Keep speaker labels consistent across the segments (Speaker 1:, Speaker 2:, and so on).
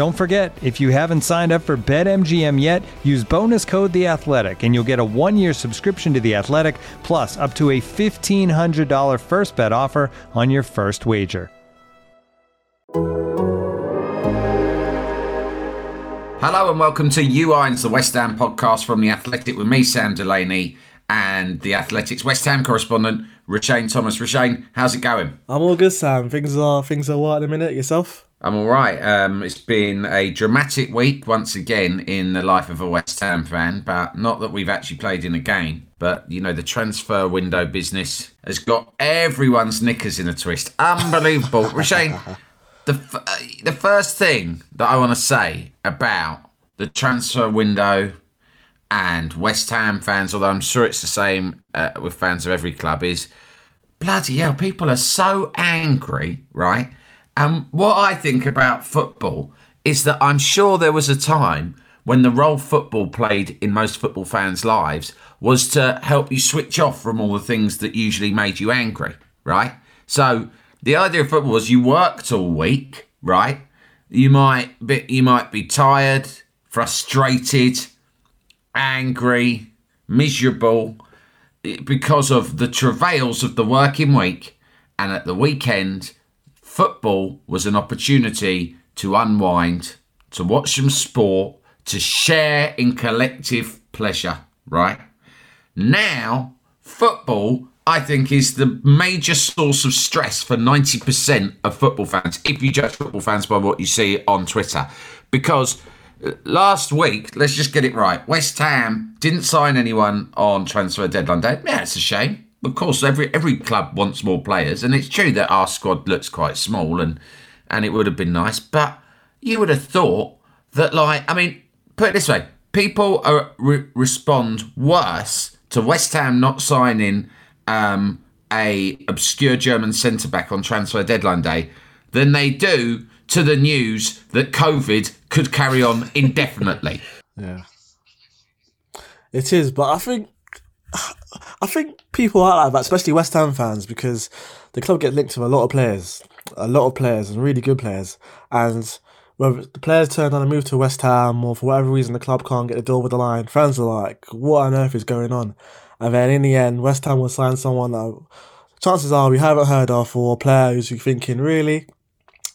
Speaker 1: Don't forget, if you haven't signed up for BetMGM yet, use bonus code The Athletic, and you'll get a one-year subscription to The Athletic, plus up to a $1,500 first bet offer on your first wager.
Speaker 2: Hello and welcome to You Irons, the West Ham podcast from The Athletic with me, Sam Delaney, and The Athletic's West Ham correspondent, Roshane Thomas. Roshane, how's it going?
Speaker 3: I'm all good, Sam. Things are things are what in a minute. Yourself?
Speaker 2: I'm all right. Um, it's been a dramatic week once again in the life of a West Ham fan, but not that we've actually played in a game. But you know, the transfer window business has got everyone's knickers in a twist. Unbelievable, Roshane. The f- uh, the first thing that I want to say about the transfer window and West Ham fans, although I'm sure it's the same uh, with fans of every club, is bloody hell. People are so angry, right? And what I think about football is that I'm sure there was a time when the role football played in most football fans' lives was to help you switch off from all the things that usually made you angry, right? So the idea of football was you worked all week, right? You might be you might be tired, frustrated, angry, miserable eh, because of the travails of the working week, and at the weekend football was an opportunity to unwind, to watch some sport, to share in collective pleasure, right? Now, football, I think, is the major source of stress for 90% of football fans, if you judge football fans by what you see on Twitter. Because uh, last week, let's just get it right, West Ham didn't sign anyone on transfer deadline day. Yeah, it's a shame of course, every every club wants more players, and it's true that our squad looks quite small, and and it would have been nice, but you would have thought that, like, I mean, put it this way: people are, re- respond worse to West Ham not signing um, a obscure German centre back on transfer deadline day than they do to the news that COVID could carry on indefinitely.
Speaker 3: yeah, it is, but I think I think people are like that, especially West Ham fans, because the club gets linked to a lot of players, a lot of players, and really good players. And whether the players turn on and move to West Ham, or for whatever reason the club can't get the door with the line, fans are like, "What on earth is going on?" And then in the end, West Ham will sign someone that chances are we haven't heard of, or players player who's thinking, "Really?"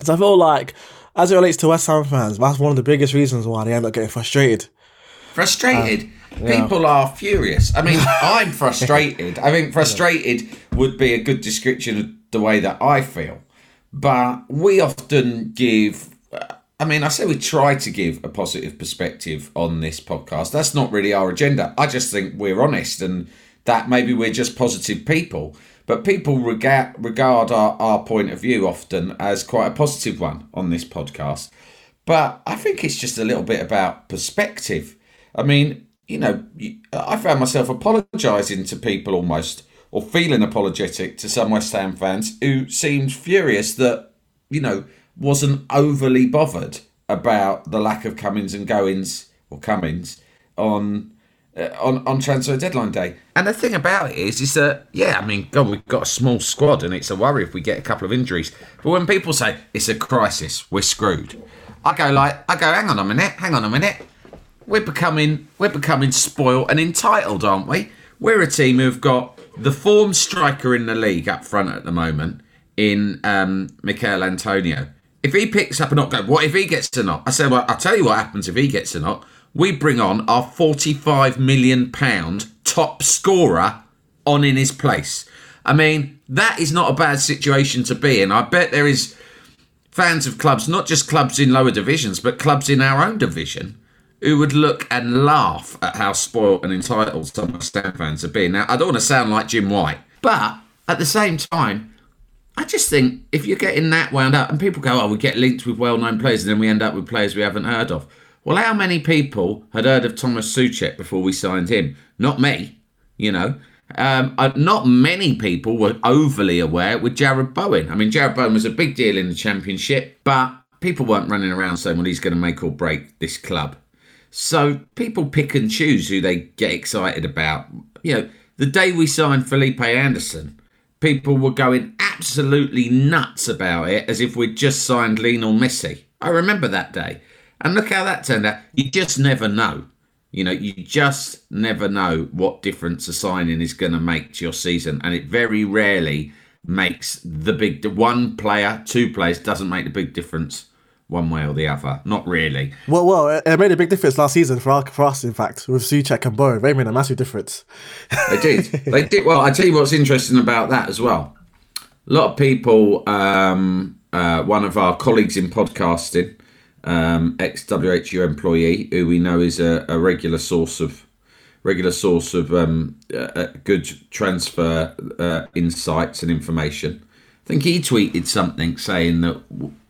Speaker 3: So I feel like, as it relates to West Ham fans, that's one of the biggest reasons why they end up getting frustrated.
Speaker 2: Frustrated. Um, Yeah. People are furious. I mean, I'm frustrated. I think frustrated would be a good description of the way that I feel. But we often give. Uh, I mean, I say we try to give a positive perspective on this podcast. That's not really our agenda. I just think we're honest and that maybe we're just positive people. But people regard, regard our, our point of view often as quite a positive one on this podcast. But I think it's just a little bit about perspective. I mean, you know, I found myself apologising to people almost, or feeling apologetic to some West Ham fans who seemed furious that, you know, wasn't overly bothered about the lack of comings and goings or comings on uh, on on transfer deadline day. And the thing about it is, is that yeah, I mean, God, we've got a small squad, and it's a worry if we get a couple of injuries. But when people say it's a crisis, we're screwed. I go like, I go, hang on a minute, hang on a minute we're becoming we're becoming spoiled and entitled, aren't we? We're a team who've got the form striker in the league up front at the moment in um, Michail Antonio. if he picks up a knock, what if he gets a knock? I said, well, I'll tell you what happens if he gets a knock. We bring on our £45 million top scorer on in his place. I mean, that is not a bad situation to be in. I bet there is fans of clubs, not just clubs in lower divisions, but clubs in our own division, who would look and laugh at how spoilt and entitled some West Ham fans are being. Now, I don't want to sound like Jim White, but at the same time, I just think if you're getting that wound up, and people go, oh, we get linked with well known players, and then we end up with players we haven't heard of. Well, how many people had heard of Thomas Soucek before we signed him? Not me, you know. Um, uh, not many people were overly aware with Jarrod Bowen. I mean, Jarrod Bowen was a big deal in the Championship, but people weren't running around saying, well, he's going to make or break this club. So people pick and choose who they get excited about. You know, the day we signed Felipe Anderson, people were going absolutely nuts about it as if we'd just signed Lionel Messi. I remember that day. And look how that turned out. You just never know. You know, you just never know what difference a signing is going to make to your season. And it very rarely makes the big one player, two players doesn't make the big difference one way or the other. Not really.
Speaker 3: Well, well, it made a big difference last season for, our, for us. In fact, with Soucek and Bowen, they made a massive difference.
Speaker 2: They did. they did. Well, I tell you what's interesting about that as well. A lot of people. Um, uh, one of our colleagues in podcasting, um, ex WHU employee, who we know is a, a regular source of regular source of um, uh, good transfer uh, insights and information. I think he tweeted something saying that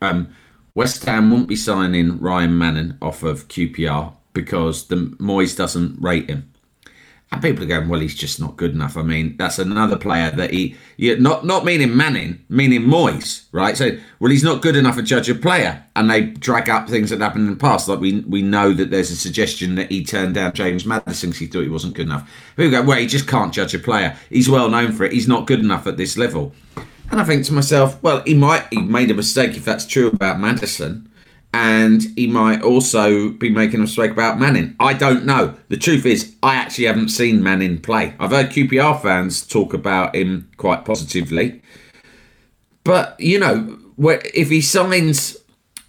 Speaker 2: um, West Ham won't be signing Ryan Manning off of QPR because the Moyes doesn't rate him. And people are going, well, he's just not good enough. I mean, that's another player that he, not not meaning Manning, meaning Moyes, right? So, well, he's not good enough a judge of player, and they drag up things that happened in the past. Like we we know that there's a suggestion that he turned down James Maddison because he thought he wasn't good enough. People go, well, he just can't judge a player. He's well known for it. He's not good enough at this level. And I think to myself, well, he might he made a mistake if that's true about Maddison, and he might also be making a mistake about Manning. I don't know. The truth is, I actually haven't seen Manning play. I've heard QPR fans talk about him quite positively, but you know, if he signs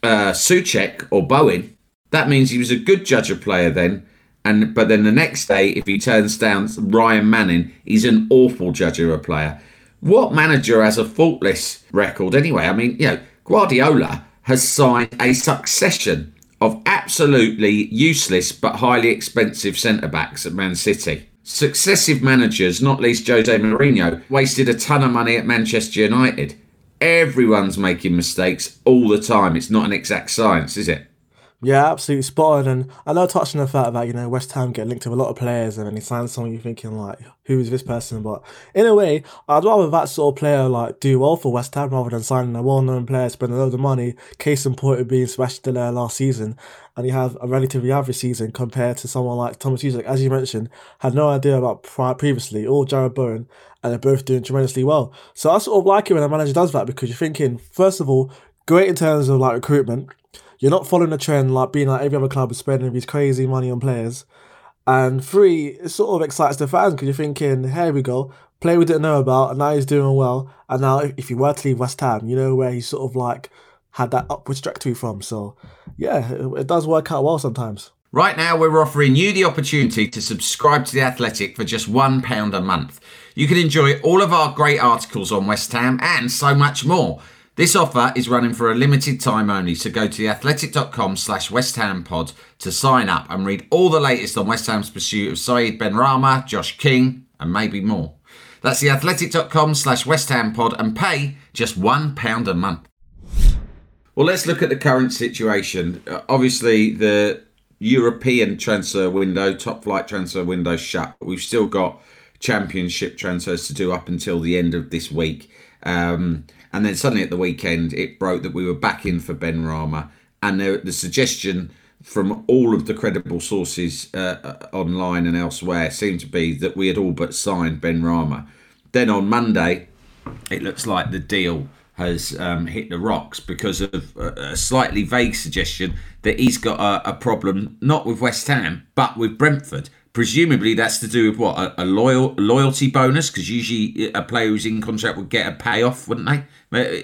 Speaker 2: uh, Soucek or Bowen, that means he was a good judge of player then. And but then the next day, if he turns down Ryan Manning, he's an awful judge of a player. What manager has a faultless record anyway? I mean, you know, Guardiola has signed a succession of absolutely useless but highly expensive centre backs at Man City. Successive managers, not least Jose Mourinho, wasted a ton of money at Manchester United. Everyone's making mistakes all the time. It's not an exact science, is it?
Speaker 3: Yeah, absolutely spot on. And I know touching on the fact that, you know, West Ham get linked to a lot of players and then he signs someone you're thinking like, who is this person? But in a way, I'd rather that sort of player like do well for West Ham rather than signing a well known player, spend a load of money, case in point being Sebastian Haller last season, and you have a relatively average season compared to someone like Thomas Hughes, as you mentioned, had no idea about prior previously, or Jarrod Bowen, and they're both doing tremendously well. So I sort of like it when a manager does that because you're thinking, first of all, great in terms of like recruitment you're not following the trend like being like every other club is spending these crazy money on players. And three, it sort of excites the fans because you're thinking, here we go, player we didn't know about, and now he's doing well. And now, if he were to leave West Ham, you know where he sort of like had that upward trajectory from. So, yeah, it, it does work out well sometimes.
Speaker 2: Right now, we're offering you the opportunity to subscribe to The Athletic for just £1 a month. You can enjoy all of our great articles on West Ham and so much more. This offer is running for a limited time only, so go to theathletic.com slash West Ham pod to sign up and read all the latest on West Ham's pursuit of Said Benrahma, Josh King, and maybe more. That's theathletic.com slash West Ham pod and pay just £1 a month. Well, let's look at the current situation. Uh, obviously, the European transfer window, top flight transfer window shut, we've still got championship transfers to do up until the end of this week. Um, and then suddenly at the weekend, it broke that we were back in for Benrahma. And the suggestion from all of the credible sources uh, uh, online and elsewhere seemed to be that we had all but signed Benrahma. Then on Monday, it looks like the deal has um, hit the rocks because of a, slightly vague suggestion that he's got a, a problem not with West Ham but with Brentford presumably that's to do with what a, a loyal loyalty bonus because usually a player who's in contract would get a payoff, wouldn't they?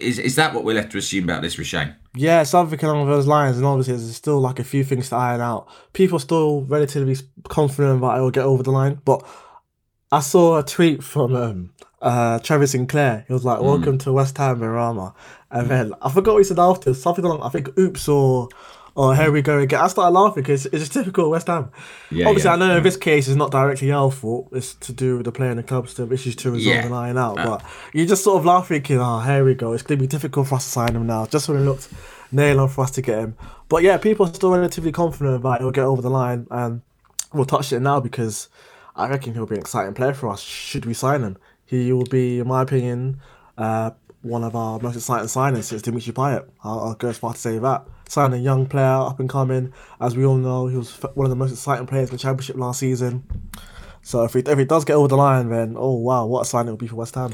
Speaker 2: Is is that what we're left to assume about this, Roshane?
Speaker 3: Yeah, something along those lines, and obviously there's still like a few things to iron out. People are still relatively confident that it will get over the line, but I saw a tweet from um, uh, Travis Sinclair. He was like, "Welcome mm. to West Ham, Benrahma," and then I forgot what he said after. Something along, I think, "Oops" or oh, here we go again. I started laughing because it's just typical West Ham. Yeah, Obviously, yeah, I know yeah. in this case it's not directly our fault. It's to do with the player and the club still issues to resolve yeah. and iron out. Uh, but you just sort of laugh thinking, oh, here we go. It's going to be difficult for us to sign him now. Just when it looked nail on for us to get him. But yeah, people are still relatively confident that he'll get over the line. And we'll touch it now because I reckon he'll be an exciting player for us should we sign him. He will be, in my opinion, uh, one of our most exciting signings since Dimitri Payet. I'll, I'll go as far to say that signing a young player up and coming. As we all know, he was one of the most exciting players in the championship last season. So if he, if he does get over the line, then oh wow, what a signing it will be for West Ham.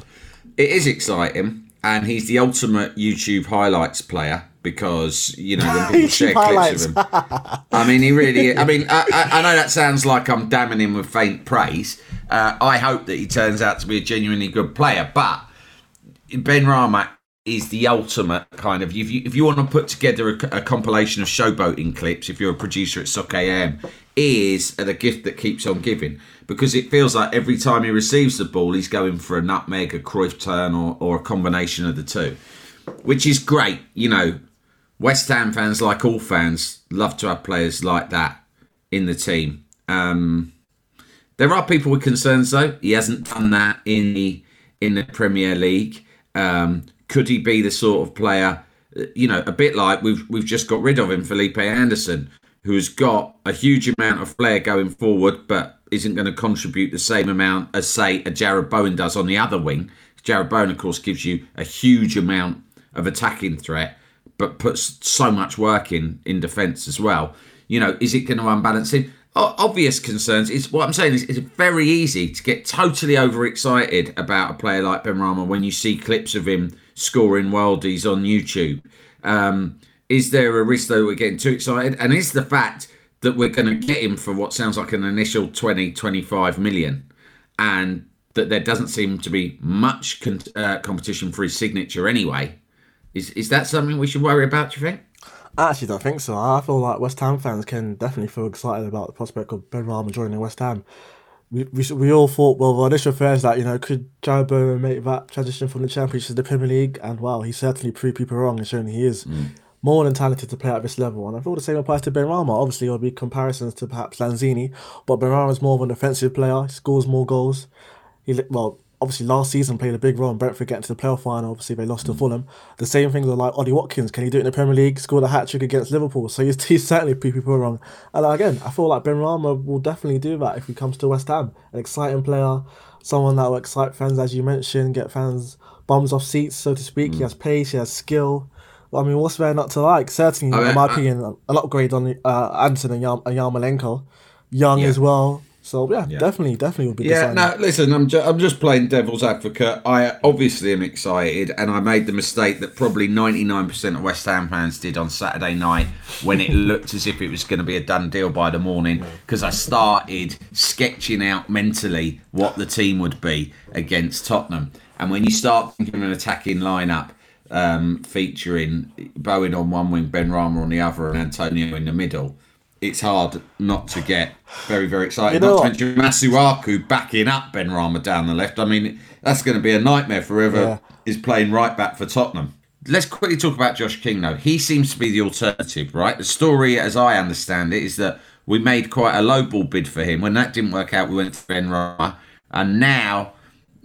Speaker 2: It is exciting, and he's the ultimate YouTube highlights player because you know when people share clips of him. I mean, he really. I mean, I, I, know that sounds like I'm damning him with faint praise. Uh, I hope that he turns out to be a genuinely good player, but Benrahma is the ultimate kind of if you if you want to put together a, a compilation of showboating clips if you're a producer at Soccer AM is the gift that keeps on giving. Because it feels like every time he receives the ball he's going for a nutmeg a Cruyff turn or, or a combination of the two. Which is great you know. West Ham fans like all fans love to have players like that in the team. Um, there are people with concerns though. He hasn't done that in the in the Premier League. Um, could he be the sort of player, uh, you know, a bit like we've we've just got rid of him, Felipe Anderson, who's got a huge amount of flair going forward, but isn't going to contribute the same amount as say a Jarrod Bowen does on the other wing. Jarrod Bowen, of course, gives you a huge amount of attacking threat, but puts so much work in in defence as well. You know, is it going to unbalance him? Obvious concerns. It's what I'm saying is it's very easy to get totally overexcited about a player like Ben Benrahma when you see clips of him scoring worldies on YouTube. Um, is there a risk though we're getting too excited? And is the fact that we're going to get him for what sounds like an initial 20, 25 million and that there doesn't seem to be much con- uh, competition for his signature anyway? Is, is that something we should worry about, do you think?
Speaker 3: I actually don't think so. I feel like West Ham fans can definitely feel excited about the prospect of Ben Benrahma joining West Ham we, we, we all thought, well, the initial fears that, you know, could Jarrod Bowen make that transition from the Championship to the Premier League? And wow, he certainly proved people wrong and shown he is mm. more than talented to play at this level. And I feel the same applies to Benrahma. Obviously, there'll be comparisons to perhaps Lanzini, but Benrahma is more of an offensive player, scores more goals. He, well, obviously last season played a big role in Brentford getting to the playoff final. Obviously, they lost to mm. Fulham. The same things are like Ollie Watkins. Can he do it in the Premier League? Scored a hat trick against Liverpool. So he's, he's certainly proved people wrong. And again, I feel like Benrahma will definitely do that if he comes to West Ham. An exciting player, someone that will excite fans, as you mentioned, get fans bums off seats, so to speak. Mm. He has pace, he has skill. I mean, what's there not to like? Certainly, I mean, in my I, opinion, an upgrade on uh, Anderson and, Yam- and Yarmolenko. Young yeah. as well so yeah, yeah, definitely, definitely would be.
Speaker 2: Yeah, no, listen, I'm ju- I'm just playing devil's advocate. I obviously am excited, and I made the mistake that probably 99% of West Ham fans did on Saturday night when it looked as if it was going to be a done deal by the morning because I started sketching out mentally what the team would be against Tottenham, and when you start thinking of an attacking lineup. Um, featuring Bowen on one wing, Benrahma on the other, and Antonio in the middle it's hard not to get very, very excited. You know not to mention Masuaku backing up Benrahma down the left. I mean, that's going to be a nightmare for whoever yeah. is playing right back for Tottenham. Let's quickly talk about Josh King, though. He seems to be the alternative, right? The story, as I understand it, is that we made quite a low ball bid for him. When that didn't work out, we went for Benrahma. And now,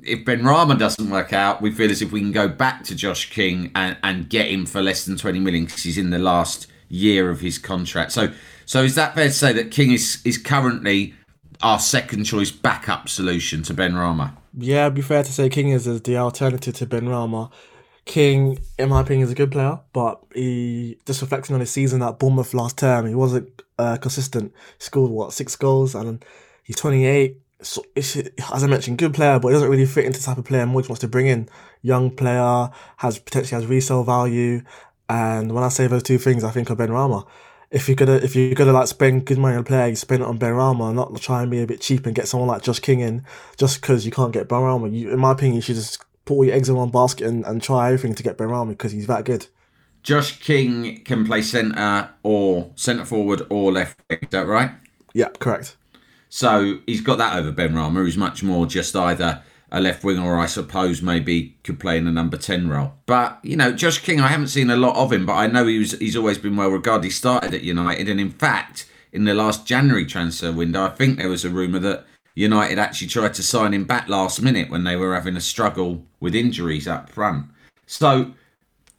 Speaker 2: if Benrahma doesn't work out, we feel as if we can go back to Josh King and, and get him for less than 20 million because he's in the last year of his contract. So so is that fair to say that King is is currently our second choice backup solution to Benrahma?
Speaker 3: Yeah, it'd be fair to say King is the alternative to Benrahma. King, in my opinion, is a good player, but he just reflecting on his season at Bournemouth last term, he wasn't uh, consistent. He scored what six goals, and he's twenty eight. So as I mentioned, good player, but he doesn't really fit into the type of player Moyes wants to bring in. Young player has potentially has resale value, and when I say those two things, I think of Benrahma if you're gonna if you're gonna like spend good money on a player, you spend it on Benrahma, and not try and be a bit cheap and get someone like Josh King in just because you can't get Benrahma. You, in my opinion, you should just put all your eggs in one basket and, and try everything to get Benrahma because he's that good.
Speaker 2: Josh King can play centre or centre forward or left. Is that right?
Speaker 3: Yep, correct.
Speaker 2: So he's got that over Benrahma, who's much more just either a left winger or I suppose maybe could play in a number 10 role. But, you know, Josh King, I haven't seen a lot of him, but I know he was, he's always been well regarded. He started at United, and in fact, in the last January transfer window, I think there was a rumour that United actually tried to sign him back last minute when they were having a struggle with injuries up front. So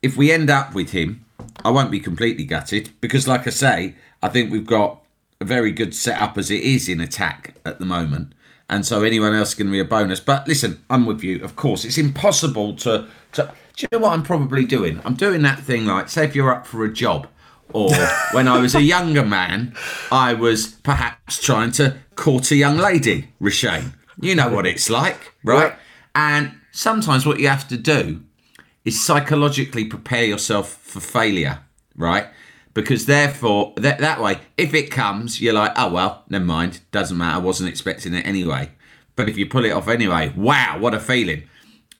Speaker 2: if we end up with him, I won't be completely gutted because, like I say, I think we've got a very good setup as it is in attack at the moment. And so anyone else to be a bonus. But listen, I'm with you. Of course, it's impossible to. to do you know what I'm probably doing? I'm doing that thing like, say, if you're up for a job, or when I was a younger man, I was perhaps trying to court a young lady, Roshane. You know what it's like, right? And sometimes what you have to do is psychologically prepare yourself for failure, right? Because therefore, that, that way, if it comes, you're like, oh, well, never mind. Doesn't matter. I wasn't expecting it anyway. But if you pull it off anyway, wow, what a feeling.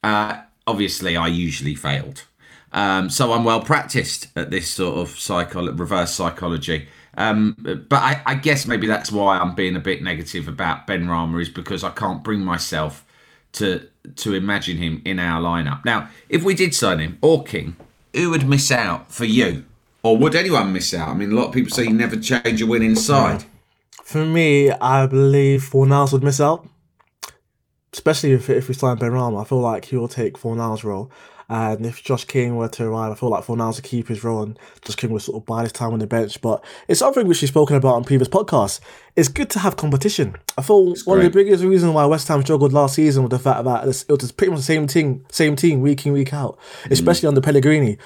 Speaker 2: Uh, obviously, I usually failed. Um, so I'm well practiced at this sort of reverse psychology. Um, but I, I, guess maybe that's why I'm being a bit negative about Benrahma is because I can't bring myself to to imagine him in our lineup. Now, if we did sign him or King, who would miss out for you? Or would anyone miss out? I mean, a lot of people say you never change a winning side.
Speaker 3: For me, I believe Fornals would miss out. Especially if, if we sign Benrahma. I feel like he will take Fornals' role. And if Josh King were to arrive, I feel like Fornals would keep his role and Josh King would sort of buy his time on the bench. But it's something which we've spoken about on previous podcasts. It's good to have competition. I feel it's one great. of the biggest reasons why West Ham struggled last season was the fact that it was pretty much the same team, same team week in, week out, mm. especially mm. under Pellegrini.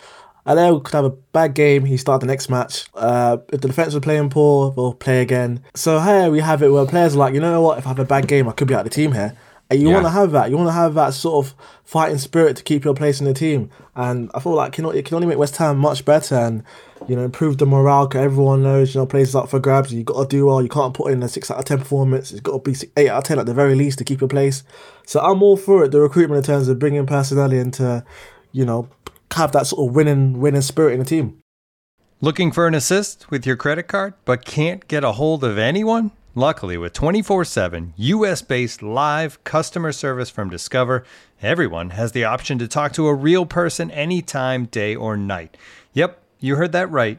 Speaker 3: Aleo could have a bad game. He started the next match. Uh, if the defense was playing poor, we'll play again. So here we have it where players are like, you know what? If I have a bad game, I could be out of the team here. And you yeah. want to have that. You want to have that sort of fighting spirit to keep your place in the team. And I feel like it can only make West Ham much better and, you know, improve the morale. Cause everyone knows, you know, places up for grabs. You got to do well. You can't put in a 6 out of 10 performance. It's got to be 8 out of 10 at the very least to keep your place. So I'm all for it. The recruitment in terms of bringing personnel into, you know, have that sort of winning, winning spirit in the team.
Speaker 1: Looking for an assist with your credit card, but can't get a hold of anyone? Luckily, with 24 7 US based live customer service from Discover, everyone has the option to talk to a real person anytime, day or night. Yep, you heard that right.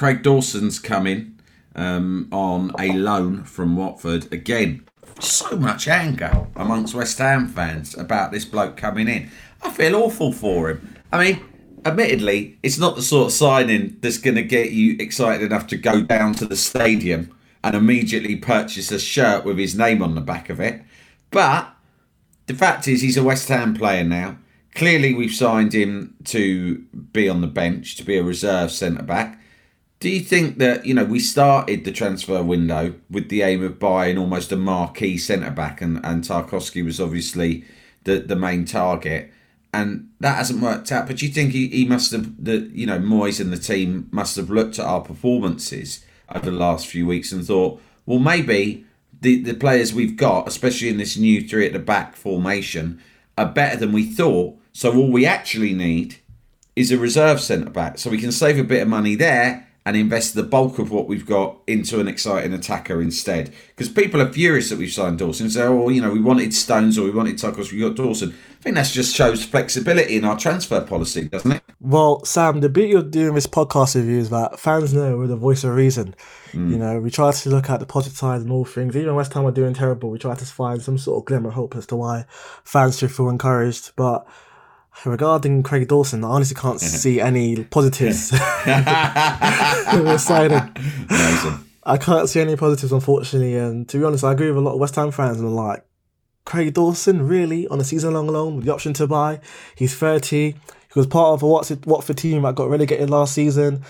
Speaker 2: Craig Dawson's coming um, on a loan from Watford. Again, so much anger amongst West Ham fans about this bloke coming in. I feel awful for him. I mean, admittedly, it's not the sort of signing that's going to get you excited enough to go down to the stadium and immediately purchase a shirt with his name on the back of it. But the fact is, he's a West Ham player now. Clearly, we've signed him to be on the bench, to be a reserve centre back. Do you think that, you know, we started the transfer window with the aim of buying almost a marquee centre back, and, and Tarkowski was obviously the, the main target, and that hasn't worked out. But do you think he, he must have, the you know, Moyes and the team must have looked at our performances over the last few weeks and thought, well, maybe the, the players we've got, especially in this new three at the back formation, are better than we thought. So all we actually need is a reserve centre back. So we can save a bit of money there and invest the bulk of what we've got into an exciting attacker instead. Because people are furious that we've signed Dawson. Say, oh, well, you know, we wanted Stones or we wanted Tuckles, we got Dawson. I think that just shows flexibility in our transfer policy, doesn't it?
Speaker 3: Well, Sam, the beauty of doing this podcast with you is that fans know we're the voice of reason.
Speaker 2: Mm.
Speaker 3: You know, we try to look at the positive side and all things. Even West Ham are doing terrible, we try to find some sort of glimmer of hope as to why fans should feel encouraged. But regarding Craig Dawson, I honestly can't mm-hmm. see any positives. Signing.
Speaker 2: Amazing.
Speaker 3: I can't see any positives, unfortunately. And to be honest, I agree with a lot of West Ham fans and are like, Craig Dawson, really, on a season long loan with the option to buy. He's 30. He was part of a Watford, Watford team that got relegated last season.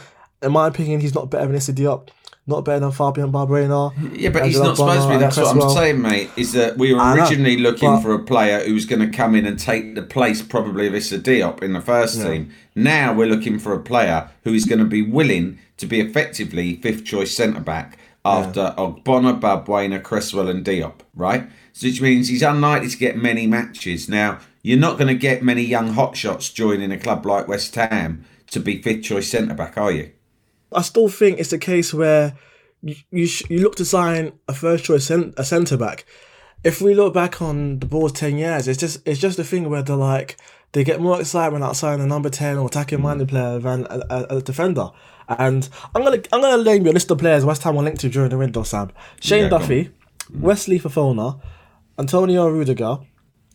Speaker 3: In my opinion, he's not better than Issa Diop. Not better than Fabian Balbuena.
Speaker 2: Yeah, but he's not supposed to be. That's what I'm saying, mate. Is that we were
Speaker 3: I know,
Speaker 2: originally looking for a player who was going to come in and take the place, probably of Issa Diop in the first team. Now we're looking for a player who is going to be willing to be effectively fifth choice centre back after Ogbonna, Balbuena, Cresswell, and Diop. Right, so which means he's unlikely to get many matches. Now you're not going to get many young hotshots joining a club like West Ham to be fifth choice centre back, are you?
Speaker 3: I still think it's a case where you you, sh- you look to sign a first choice cent- a centre back. If we look back on the Bulls ten years, it's just it's just a thing where they're like they get more excitement out signing a number ten or attacking minded player than a, a, a defender. And I'm gonna I'm gonna name you a list of players West Ham were linked to during the window, Sam. Shane
Speaker 2: Yeah.
Speaker 3: Duffy, Wesley Fofana, Antonio Rudiger,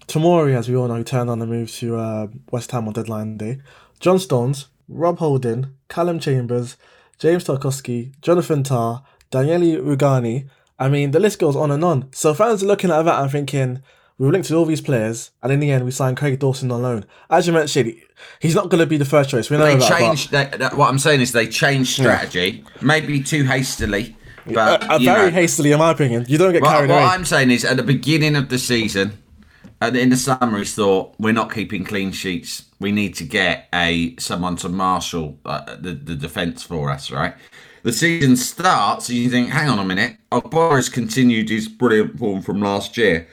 Speaker 3: Tomori, as we all know, turned on the move to uh, West Ham on deadline day. John Stones, Rob Holding, Callum Chambers, James Tarkowski, Jonathan Tah, Daniele Rugani. I mean, the list goes on and on. So fans are looking at that and thinking, we were linked to all these players, and in the end, we signed Craig Dawson on loan. As you mentioned, he's not going to be the first choice. We know
Speaker 2: They
Speaker 3: that. but-
Speaker 2: changed. They, that, what I'm saying is they changed strategy, maybe too hastily. But
Speaker 3: uh,
Speaker 2: you
Speaker 3: very
Speaker 2: know,
Speaker 3: hastily, in my opinion. You don't get
Speaker 2: What,
Speaker 3: carried
Speaker 2: what
Speaker 3: away.
Speaker 2: I'm saying is, at the beginning of the season, the, in the summer, he's thought we're not keeping clean sheets. We need to get a someone to marshal uh, the the defence for us, right? The season starts, and you think, hang on a minute, has continued his brilliant form from last year,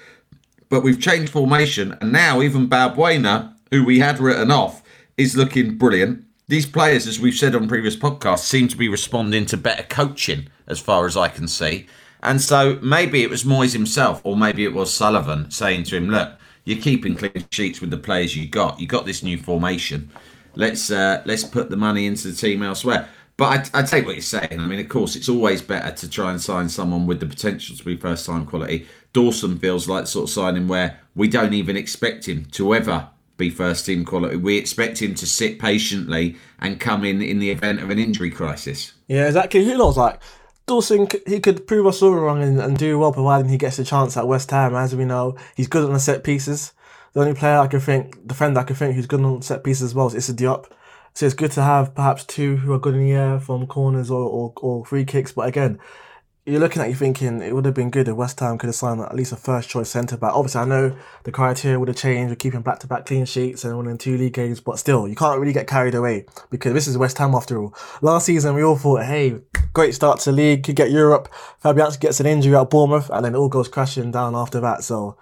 Speaker 2: but we've changed formation, and now even Balbuena, who we had written off, is looking brilliant. These players, as we've said on previous podcasts, seem to be responding to better coaching, as far as I can see. And so maybe it was Moyes himself, or maybe it was Sullivan saying to him, "Look, you're keeping clean sheets with the players you got. You got this new formation. Let's uh, let's put the money into the team elsewhere." But I, I take what you're saying. I mean, of course, it's always better to try and sign someone with the potential to be first time quality. Dawson feels like sort of signing where we don't even expect him to ever be first team quality. We expect him to sit patiently and come in in the event of an injury crisis.
Speaker 3: Yeah, exactly. Who knows? Like Dawson, c- he could prove us all wrong and, and do well, providing he gets a chance at West Ham. As we know, he's good on the set pieces. The only player I can think, the defender I can think, who's good on set pieces as well is Issa Diop. So it's good to have perhaps two who are good in the air from corners or, or, or free kicks. But again, you're looking at you thinking it would have been good if West Ham could have signed at least a first choice centre back. Obviously, I know the criteria would have changed with keeping back to back clean sheets and winning two league games, but still, you can't really get carried away because this is West Ham after all. Last season, we all thought, hey, great start to the league, could get Europe. Fabianski gets an injury at Bournemouth, and then it all goes crashing down after that. So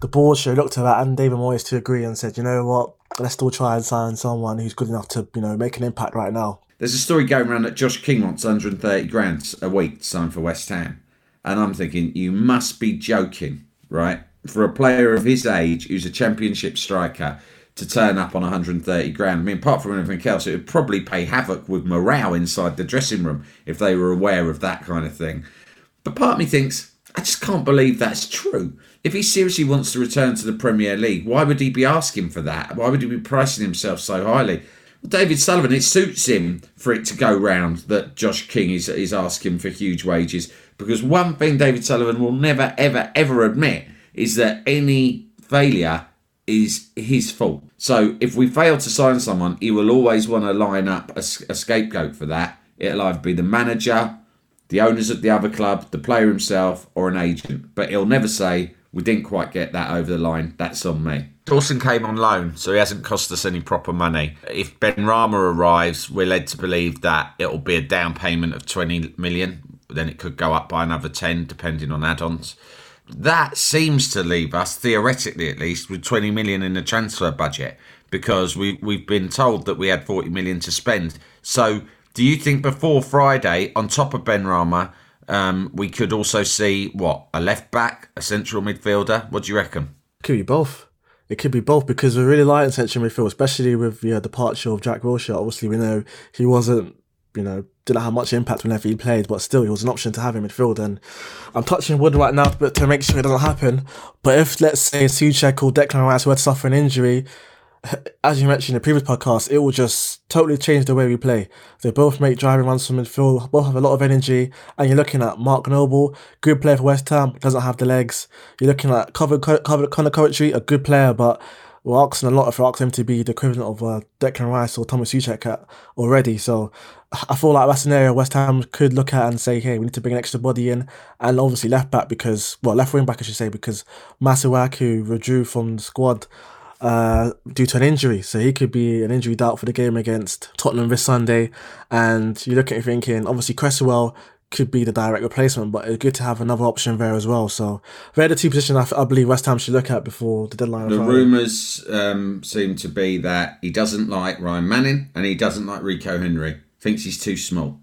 Speaker 3: the board show looked at that and David Moyes to agree and said, you know what, let's still try and sign someone who's good enough to, you know, make an impact right now.
Speaker 2: There's a story going around that Josh King wants 130 grand a week to sign for West Ham. And I'm thinking, you must be joking, right? For a player of his age who's a championship striker to turn up on 130 grand. I mean, apart from anything else, it would probably pay havoc with morale inside the dressing room if they were aware of that kind of thing. But part of me thinks, I just can't believe that's true. If he seriously wants to return to the Premier League, why would he be asking for that? Why would he be pricing himself so highly? David Sullivan, it suits him for it to go round that Josh King is, is asking for huge wages. Because one thing David Sullivan will never, ever, ever admit is that any failure is his fault. So if we fail to sign someone, he will always want to line up a scapegoat for that. It'll either be the manager, the owners of the other club, the player himself, or an agent. But he'll never say, we didn't quite get that over the line, that's on me. Dawson came on loan, so he hasn't cost us any proper money. If Benrahma arrives, we're led to believe that it'll be a down payment of 20 million. Then it could go up by another 10, depending on add ons. That seems to leave us, theoretically at least, with 20 million in the transfer budget because we, we've been told that we had 40 million to spend. So Do you think before Friday, on top of Benrahma, um, we could also see what a left back, a central midfielder? What do you reckon?
Speaker 3: Could be both. It could be both because we're really in central midfield, especially with the departure of Jack Wilshere. Obviously, we know he wasn't, you know, didn't have much impact whenever he played, but still, he was an option to have in midfield. And I'm touching wood right now, but to make sure it doesn't happen. But if, let's say, Soucek or Declan Rice were to suffer an injury, as you mentioned in the previous podcast, it will just totally change the way we play. They both make driving runs from midfield, both have a lot of energy, and you're looking at Mark Noble, good player for West Ham, doesn't have the legs. You're looking at cover, cover, Conor Coventry, a good player, but we're asking a lot we're asking him to be the equivalent of uh, Declan Rice or Thomas Soucek already. So I feel like that's an area West Ham could look at and say, hey, we need to bring an extra body in, and obviously left back because, well, left wing back I should say, because Masuaku withdrew from the squad uh, due to an injury. So he could be an injury doubt for the game against Tottenham this Sunday. And you look at it thinking, obviously Cresswell could be the direct replacement, but it's good to have another option there as well. So they're the two positions I, I believe West Ham should look at before the deadline.
Speaker 2: The rumours um, seem to be that he doesn't like Ryan Manning and he doesn't like Rico Henry. Thinks he's too small.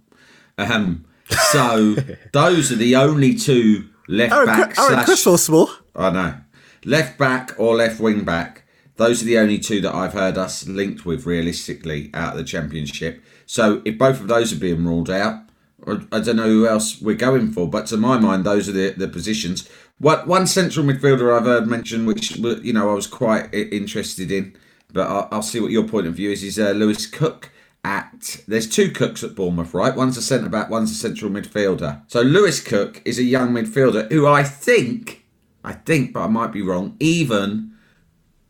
Speaker 2: Um, so those are the only two left
Speaker 3: Aaron,
Speaker 2: back.
Speaker 3: Aaron
Speaker 2: slash,
Speaker 3: small.
Speaker 2: I know. Left back or left wing back those are the only two that I've heard us linked with realistically out of the championship. So if both of those are being ruled out, I don't know who else we're going for. But to my mind, those are the, the positions. What one central midfielder I've heard mentioned, which you know I was quite interested in, but I'll, I'll see what your point of view is. Is uh, Lewis Cook at there's two Cooks at Bournemouth, right? One's a centre back, one's a central midfielder. So Lewis Cook is a young midfielder who I think, I think, but I might be wrong, even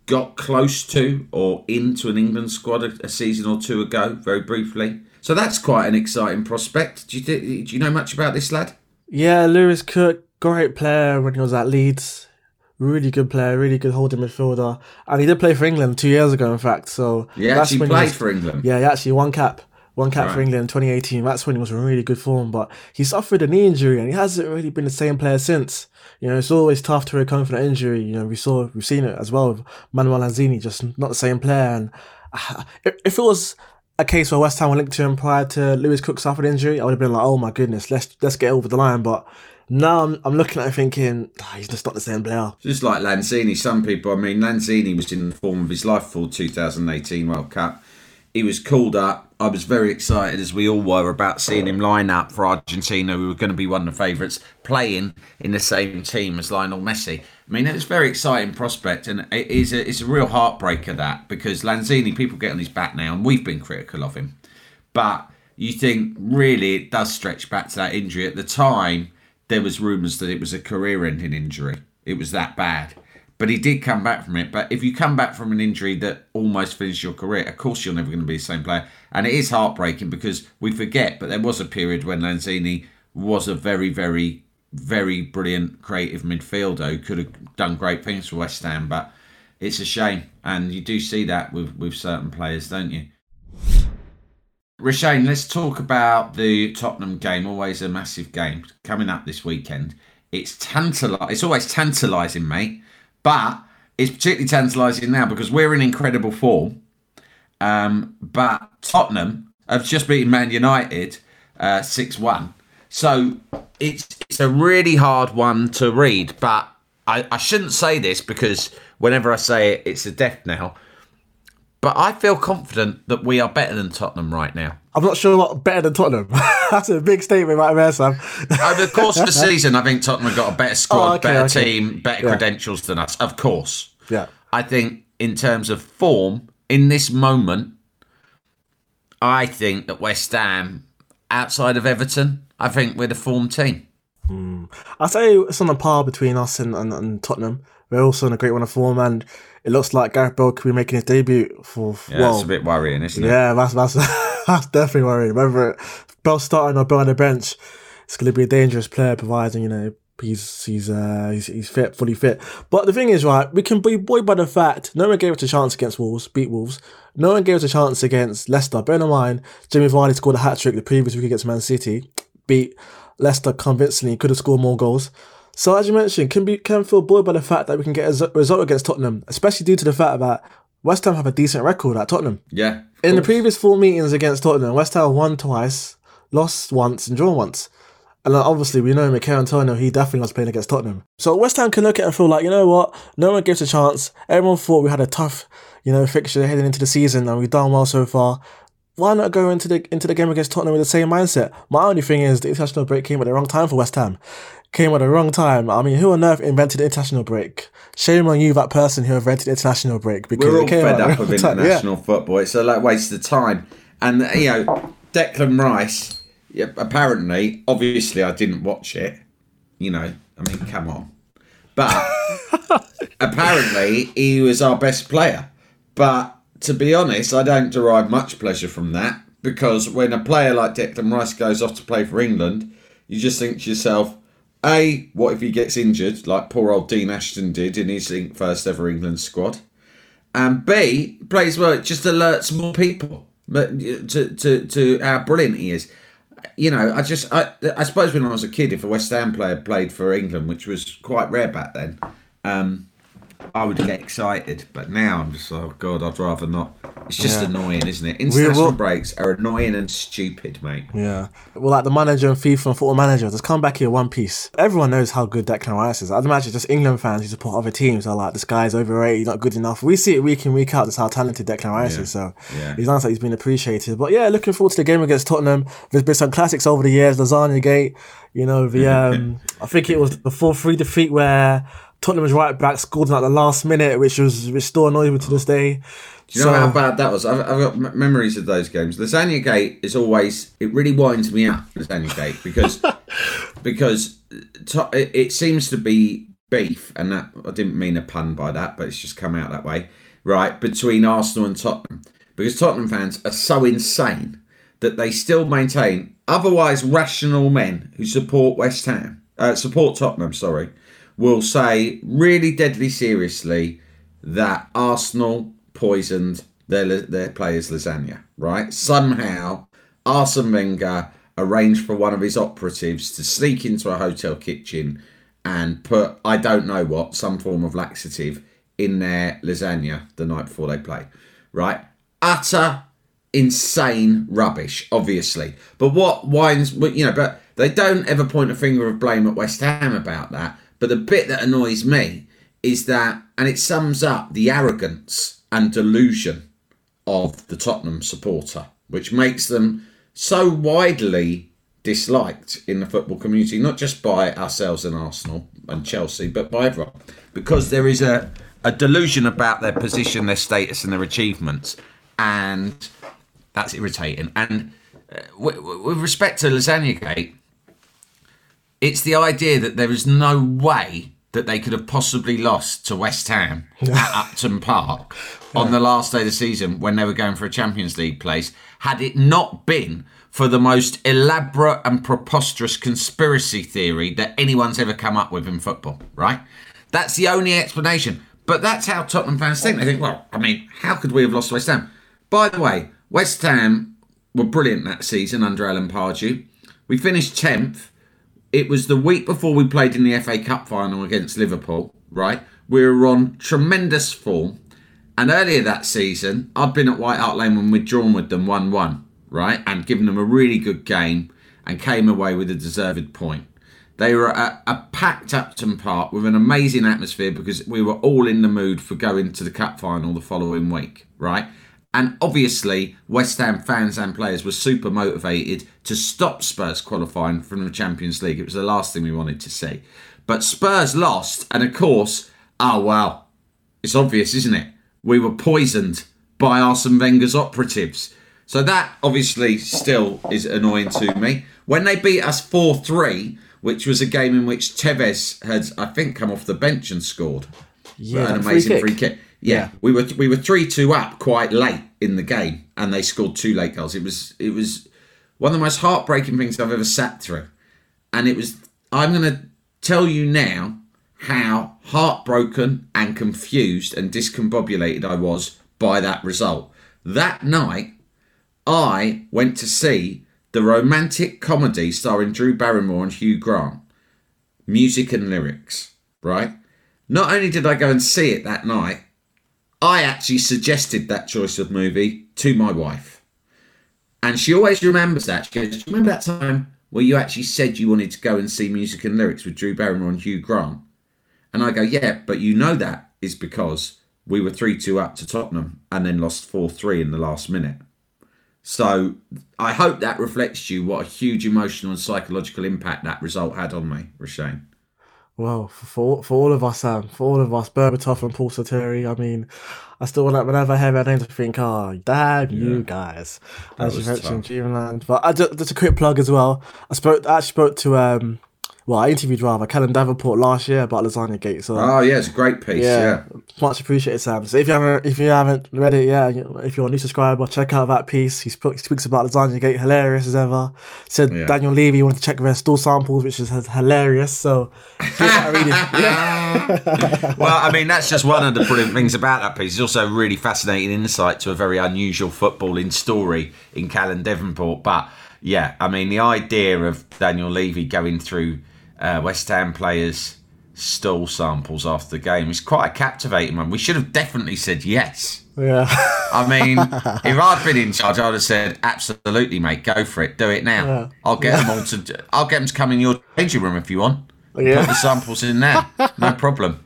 Speaker 2: got close to or into an England squad a, a, season or two ago, very briefly. So that's quite an exciting prospect. Do you th- do you know much about this lad?
Speaker 3: Yeah, Lewis Cook, great player when he was at Leeds. Really good player, really good holding midfielder, and he did play for England two years ago. In fact, so
Speaker 2: yeah, that's actually played was, for England.
Speaker 3: Yeah, he actually one cap one cap right. for England in 2018. That's when he was in really good form, but he suffered a knee injury and he hasn't really been the same player since. You know, it's always tough to recover from an injury. You know, we saw, we've seen it as well with Manuel Lanzini, just not the same player. And uh, if it was a case where West Ham were linked to him prior to Lewis Cook suffered injury, I would have been like, oh my goodness, let's let's get over the line. But now I'm, I'm looking at it thinking, oh, he's just not the same player.
Speaker 2: Just like Lanzini, some people, I mean, Lanzini was in the form of his life for 2018 World Cup. He was called up I was very excited, as we all were, about seeing him line up for Argentina. We were going to be one of the favourites, playing in the same team as Lionel Messi. I mean, it was a very exciting prospect, and it is a, it's a real heartbreaker that because Lanzini, people get on his back now, and we've been critical of him. But you think really it does stretch back to that injury. At the time, there was rumours that it was a career-ending injury. It was that bad but he did come back from it. But if you come back from an injury that almost finished your career, of course you're never going to be the same player. And it is heartbreaking because we forget, but there was a period when Lanzini was a very, very, very brilliant creative midfielder who could have done great things for West Ham. But it's a shame, and you do see that with with certain players, don't you? Roshane, let's talk about the Tottenham game. Always a massive game coming up this weekend. It's tantalising. It's always tantalising, mate but it's particularly tantalising now because we're in incredible form. Um, but Tottenham have just beaten Man United uh, six uh, one. So it's it's a really hard one to read. But I, I shouldn't say this because whenever I say it, it's a death knell. But I feel confident that we are better than Tottenham right now.
Speaker 3: I'm not sure what better than Tottenham. That's a big statement right there, Sam.
Speaker 2: Over the course of the season, I think Tottenham have got a better squad, oh, okay, better okay. team, better yeah. credentials than us. Of course.
Speaker 3: Yeah.
Speaker 2: I think in terms of form, in this moment, I think that West Ham, outside of Everton, I think we're the form team.
Speaker 3: Mm. I'd say it's on a par between us and, and, and Tottenham. We're also in a great run of form, and it looks like Gareth Bale could be making his debut for.
Speaker 2: Yeah, well, that's a bit worrying, isn't it?
Speaker 3: Yeah, that's that's that's definitely worrying. Whether Bale starting or Bale on the bench, it's going to be a dangerous player, providing you know he's he's uh he's, he's fit, fully fit. But the thing is, right, we can be buoyed by the fact no one gave us a chance against Wolves, beat Wolves. No one gave us a chance against Leicester. Bear in mind, Jamie Vardy scored a hat trick the previous week against Man City, beat Leicester convincingly, could have scored more goals. So as you mentioned, can be can feel buoyed by the fact that we can get a result against Tottenham, especially due to the fact that West Ham have a decent record at Tottenham.
Speaker 2: Yeah.
Speaker 3: In the previous four meetings against Tottenham, West Ham won twice, lost once, and drawn once. And obviously, we know Michail Antonio, he definitely was playing against Tottenham. So West Ham can look at it and feel like, you know what? No one gives a chance. Everyone thought we had a tough, you know, fixture heading into the season and we've done well so far. Why not go into the into the game against Tottenham with the same mindset? My only thing is the international break came at the wrong time for West Ham. Came at the wrong time. I mean, who on earth invented international break? Shame on you, that person who invented international break. Because
Speaker 2: We're all fed up of
Speaker 3: wrong time. Yeah.
Speaker 2: international football. It's a like waste of time. And you know, Declan Rice. Yeah, apparently, obviously, I didn't watch it. You know, I mean, come on. But apparently, he was our best player. But to be honest, I don't derive much pleasure from that because when a player like Declan Rice goes off to play for England, you just think to yourself, A, what if he gets injured, like poor old Dean Ashton did in his first ever England squad? And B, plays well, it just alerts more people but to, to, to how brilliant he is. You know, I just, I, I suppose when I was a kid, if a West Ham player played for England, which was quite rare back then, um, I would get excited. But now I'm just, oh God, I'd rather not. It's just
Speaker 3: Yeah.
Speaker 2: annoying, isn't it? International
Speaker 3: will-
Speaker 2: breaks are annoying and stupid, mate.
Speaker 3: Yeah. Well, like the manager and FIFA and football manager, just come back here one piece. Everyone knows how good Declan Rice is. I'd imagine just England fans who support other teams are like, this guy's overrated, he's not good enough. We see it week in, week out, just how talented Declan Rice is. So
Speaker 2: Yeah.
Speaker 3: he's nice that he's been appreciated. But yeah, looking forward to the game against Tottenham. There's been some classics over the years, Lasagna Gate, you know, the um I think it was the 4 3 defeat where Tottenham's right back scored at the last minute, which was which still annoys me to this day.
Speaker 2: Do you know how bad that was? I've, I've got m- memories of those games. Lasagna Gate is always it really winds me up. Lasagna Gate because because to, it, it seems to be beef, and that I didn't mean a pun by that, but it's just come out that way, right? Between Arsenal and Tottenham, because Tottenham fans are so insane that they still maintain otherwise rational men who support West Ham, uh, support Tottenham, sorry, will say really deadly seriously that Arsenal poisoned their their players' lasagna. Right? Somehow, Arsene Wenger arranged for one of his operatives to sneak into a hotel kitchen and put I don't know what some form of laxative in their lasagna the night before they play. Right? Utter insane rubbish, obviously. But what winds, you know, but they don't ever point a finger of blame at West Ham about that. But the bit that annoys me is that, and it sums up the arrogance and delusion of the Tottenham supporter, which makes them so widely disliked in the football community, not just by ourselves and Arsenal and Chelsea, but by everyone, because there is a, a delusion about their position, their status, and their achievements, and that's irritating. And uh, with, with respect to Lasagna Gate, it's the idea that there is no way that they could have possibly lost to West Ham at Upton Park on the last day of the season when they were going for a Champions League place had it not been for the most elaborate and preposterous conspiracy theory that anyone's ever come up with in football, right? That's the only explanation. But that's how Tottenham fans think. They think, well, I mean, how could we have lost to West Ham? By the way, West Ham were brilliant that season under Alan Pardew. We finished 10th it was the week before we played in the FA Cup final against Liverpool, right? We were on tremendous form. And earlier that season, I'd been at White Hart Lane when we'd drawn with them 1 1, right? And given them a really good game and came away with a deserved point. They were at a packed Upton Park with an amazing atmosphere because we were all in the mood for going to the cup final the following week, right? And obviously, West Ham fans and players were super motivated to stop Spurs qualifying from the Champions League. It was the last thing we wanted to see. But Spurs lost, and of course, oh well, it's obvious, isn't it? We were poisoned by Arsene Wenger's operatives. So that obviously still is annoying to me. When they beat us 4 3, which was a game in which Tevez had, I think, come off the bench and scored
Speaker 3: Yeah,
Speaker 2: an
Speaker 3: that free
Speaker 2: amazing
Speaker 3: kick.
Speaker 2: free kick. Yeah, we were we were three two up quite late in the game, and they scored two late goals. It was it was one of the most heartbreaking things I've ever sat through, and it was. I'm going to tell you now how heartbroken and confused and discombobulated I was by that result. That night, I went to see the romantic comedy starring Drew Barrymore and Hugh Grant, music and lyrics. Right. Not only did I go and see it that night, I actually suggested that choice of movie to my wife. And she always remembers that. She goes, remember that time where you actually said you wanted to go and see music and lyrics with Drew Barrymore and Hugh Grant? And I go, Yeah, but you know that is because we were 3 2 up to Tottenham and then lost 4 3 in the last minute. So I hope that reflects to you what a huge emotional and psychological impact that result had on me, Roshane.
Speaker 3: Well, for for all of us, Sam, for all of us, Berbatov and Paul Stalteri, I mean, I still want whenever I hear their names, I think, oh, damn you guys, as you mentioned. Dreamland. But I just, just a quick plug as well. I spoke, I actually spoke to, um, well, I interviewed rather Calum Davenport last year about Lasagna Gate. So
Speaker 2: Oh, yeah, it's a great piece. Yeah.
Speaker 3: much appreciated, Sam. So if you haven't, if you haven't read it yeah, if you're a new subscriber, check out that piece. He, speaks about Lasagna Gate, hilarious as ever. Said
Speaker 2: Yeah.
Speaker 3: Daniel Levy wanted to check their stool samples, which is hilarious. So give that a read. yeah.
Speaker 2: well, I mean, that's just one of the brilliant things about that piece. It's also a really fascinating insight to a very unusual footballing story in Calum Davenport. But yeah, I mean, the idea of Daniel Levy going through uh, West Ham players' stool samples after the game It's quite a captivating one. We should have definitely said yes.
Speaker 3: yeah.
Speaker 2: I mean, if I'd been in charge, I'd have said, "Absolutely, mate, go for it, do it now.
Speaker 3: Yeah.
Speaker 2: I'll get them all to. I'll get them to come in your changing room if you want.
Speaker 3: Yeah.
Speaker 2: Put the samples in there, no problem."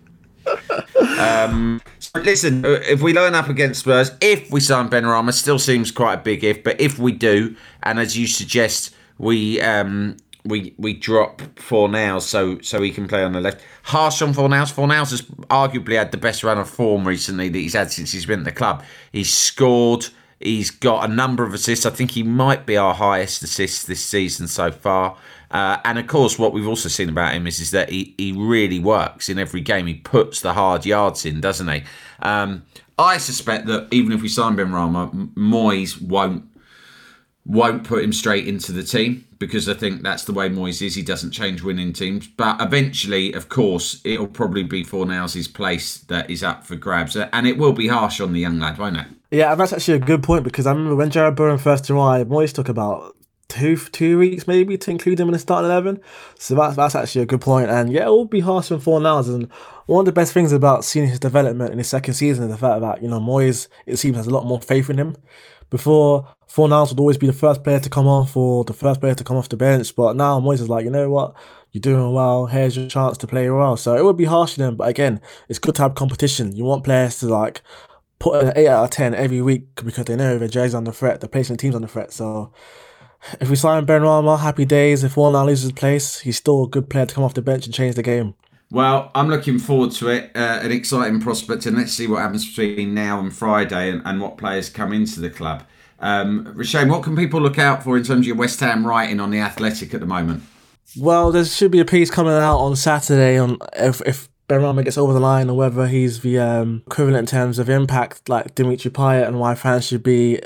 Speaker 2: Um, so listen, uh, if we line up against Spurs, if we sign Benrahma, still seems quite a big if, but if we do, and as you suggest, we um, we we drop now, so so he can play on the left. Harsh on Fornals. Fornals has arguably had the best run of form recently that he's had since he's been at the club. He's scored. He's got a number of assists. I think he might be our highest assists this season so far. Uh, and of course, what we've also seen about him is, is that he, he really works in every game. He puts the hard yards in, doesn't he? Um, I suspect that even if we sign Benrahma, Moyes won't won't put him straight into the team because I think that's the way Moyes is. He doesn't change winning teams. But eventually, of course, it'll probably be Fornals' place that is up for grabs. And it will be harsh on the young lad, won't it?
Speaker 3: Yeah, and that's actually a good point because I remember when Jarrod Bowen first arrived, Moyes took about two two weeks maybe to include him in the starting eleven. So that's that's actually a good point. And yeah, it will be harsh on Fornals. And one of the best things about seeing his development in his second season is the fact that you know Moyes it seems has a lot more faith in him. Before Fornals would always be the first player to come off or the first player to come off the bench, but now Moyes is like, you know what, you're doing well. Here's your chance to play well. So it would be harsh on him, but again, it's good to have competition. You want players to like put an 8 out of 10 every week because they know their jersey's under threat, the placing team's under threat. So if we sign Benrahma, happy days. If now loses his place, he's still a good player to come off the bench and change the game.
Speaker 2: Well, I'm looking forward to it. Uh, an exciting prospect, and let's see what happens between now and Friday and, and what players come into the club. Um, Roshane, what can people look out for in terms of your West Ham writing on the Athletic at the moment?
Speaker 3: Well, there should be a piece coming out on Saturday on if if Benrahma gets over the line or whether he's the um, equivalent in terms of impact like Dimitri Payet and why fans should be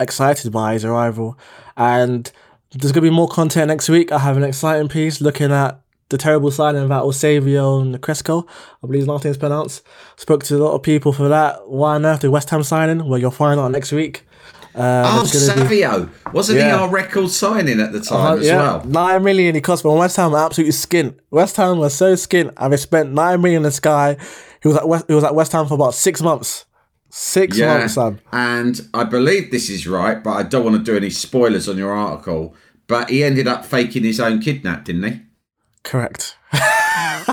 Speaker 3: excited by his arrival. And there's going to be more content next week. I have an exciting piece looking at the terrible signing of that Savio Nsereko. I believe his last name's pronounced. Spoke to a lot of people for that. Why on earth the West Ham signing? Well, you'll find out next week. Uh,
Speaker 2: Oh,
Speaker 3: gonna be-
Speaker 2: Savio. Wasn't he our record signing at the time
Speaker 3: uh,
Speaker 2: as
Speaker 3: yeah,
Speaker 2: well?
Speaker 3: nine million he cost, but West Ham were absolutely skint. West Ham was so skint, and they spent nine million on this guy. He was at West, he was at West Ham for about six months. Six months, Sam.
Speaker 2: And I believe this is right, but I don't want to do any spoilers on your article. But he ended up faking his own kidnap, didn't he?
Speaker 3: Correct.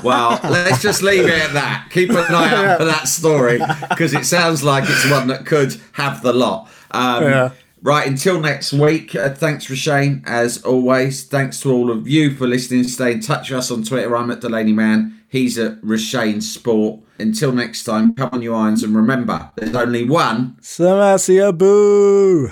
Speaker 2: Well, let's just leave it at that. Keep an eye out for that story because it sounds like it's one that could have the lot. Um,
Speaker 3: Yeah.
Speaker 2: Right, until next week, uh, thanks Roshane, as always. Thanks to all of you for listening. Stay in touch with us on Twitter. I'm at Delaney Man. He's at Roshane Sport. Until next time, come on, your irons, and remember, there's only one
Speaker 3: Samasia boo.